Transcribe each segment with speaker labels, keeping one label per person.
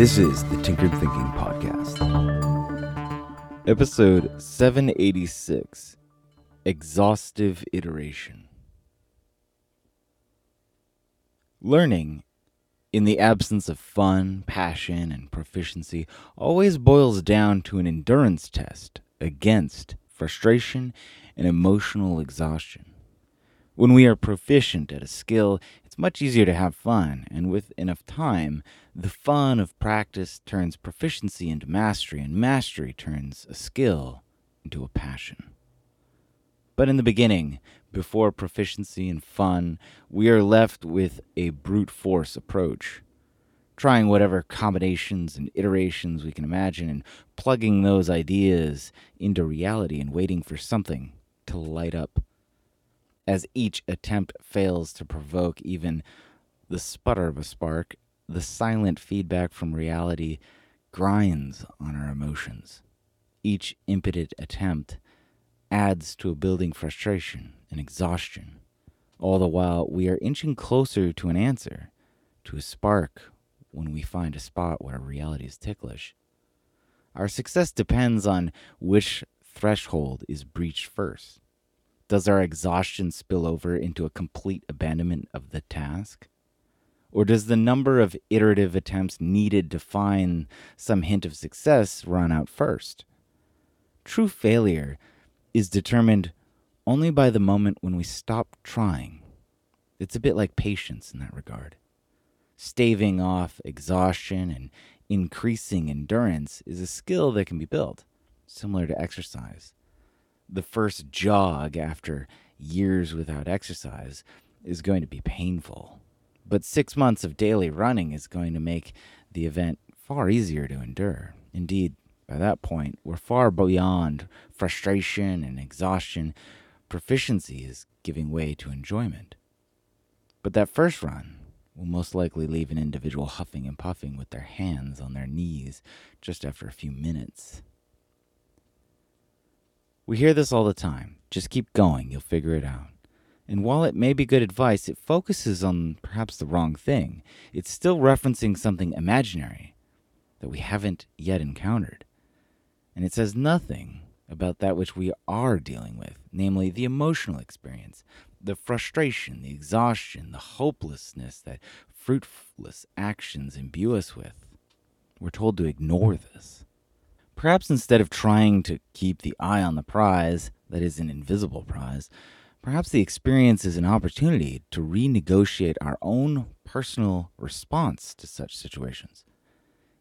Speaker 1: This is the Tinkered Thinking Podcast. Episode 786 Exhaustive Iteration. Learning, in the absence of fun, passion, and proficiency, always boils down to an endurance test against frustration and emotional exhaustion. When we are proficient at a skill, much easier to have fun, and with enough time, the fun of practice turns proficiency into mastery, and mastery turns a skill into a passion. But in the beginning, before proficiency and fun, we are left with a brute force approach, trying whatever combinations and iterations we can imagine and plugging those ideas into reality and waiting for something to light up as each attempt fails to provoke even the sputter of a spark, the silent feedback from reality grinds on our emotions. Each impotent attempt adds to a building frustration and exhaustion. All the while, we are inching closer to an answer, to a spark when we find a spot where reality is ticklish. Our success depends on which threshold is breached first. Does our exhaustion spill over into a complete abandonment of the task? Or does the number of iterative attempts needed to find some hint of success run out first? True failure is determined only by the moment when we stop trying. It's a bit like patience in that regard. Staving off exhaustion and increasing endurance is a skill that can be built, similar to exercise the first jog after years without exercise is going to be painful. But six months of daily running is going to make the event far easier to endure. Indeed, by that point, we're far beyond frustration and exhaustion. Proficiency is giving way to enjoyment. But that first run will most likely leave an individual huffing and puffing with their hands on their knees just after a few minutes. We hear this all the time. Just keep going, you'll figure it out. And while it may be good advice, it focuses on perhaps the wrong thing. It's still referencing something imaginary that we haven't yet encountered. And it says nothing about that which we are dealing with, namely the emotional experience, the frustration, the exhaustion, the hopelessness that fruitless actions imbue us with. We're told to ignore this. Perhaps instead of trying to keep the eye on the prize, that is an invisible prize, perhaps the experience is an opportunity to renegotiate our own personal response to such situations.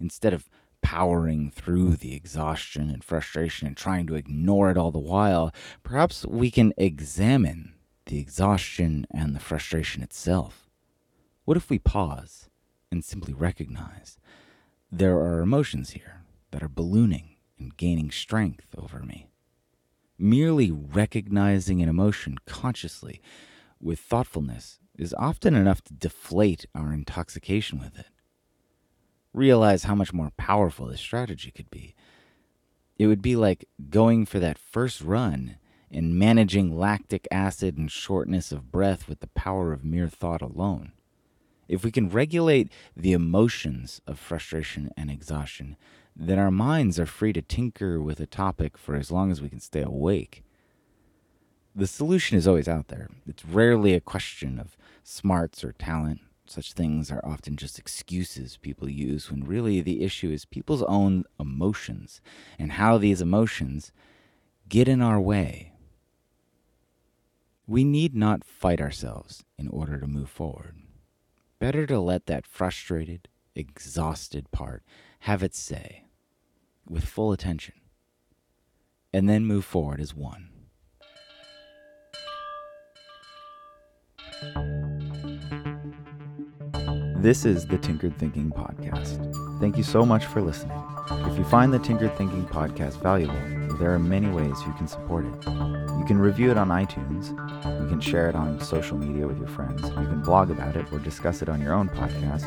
Speaker 1: Instead of powering through the exhaustion and frustration and trying to ignore it all the while, perhaps we can examine the exhaustion and the frustration itself. What if we pause and simply recognize there are emotions here? That are ballooning and gaining strength over me. Merely recognizing an emotion consciously with thoughtfulness is often enough to deflate our intoxication with it. Realize how much more powerful this strategy could be. It would be like going for that first run and managing lactic acid and shortness of breath with the power of mere thought alone. If we can regulate the emotions of frustration and exhaustion, then our minds are free to tinker with a topic for as long as we can stay awake. The solution is always out there. It's rarely a question of smarts or talent. Such things are often just excuses people use when really the issue is people's own emotions and how these emotions get in our way. We need not fight ourselves in order to move forward. Better to let that frustrated, exhausted part have its say with full attention, and then move forward as one. This is the Tinkered Thinking Podcast. Thank you so much for listening. If you find the Tinkered Thinking Podcast valuable, there are many ways you can support it. You can review it on iTunes, you can share it on social media with your friends, you can blog about it or discuss it on your own podcast,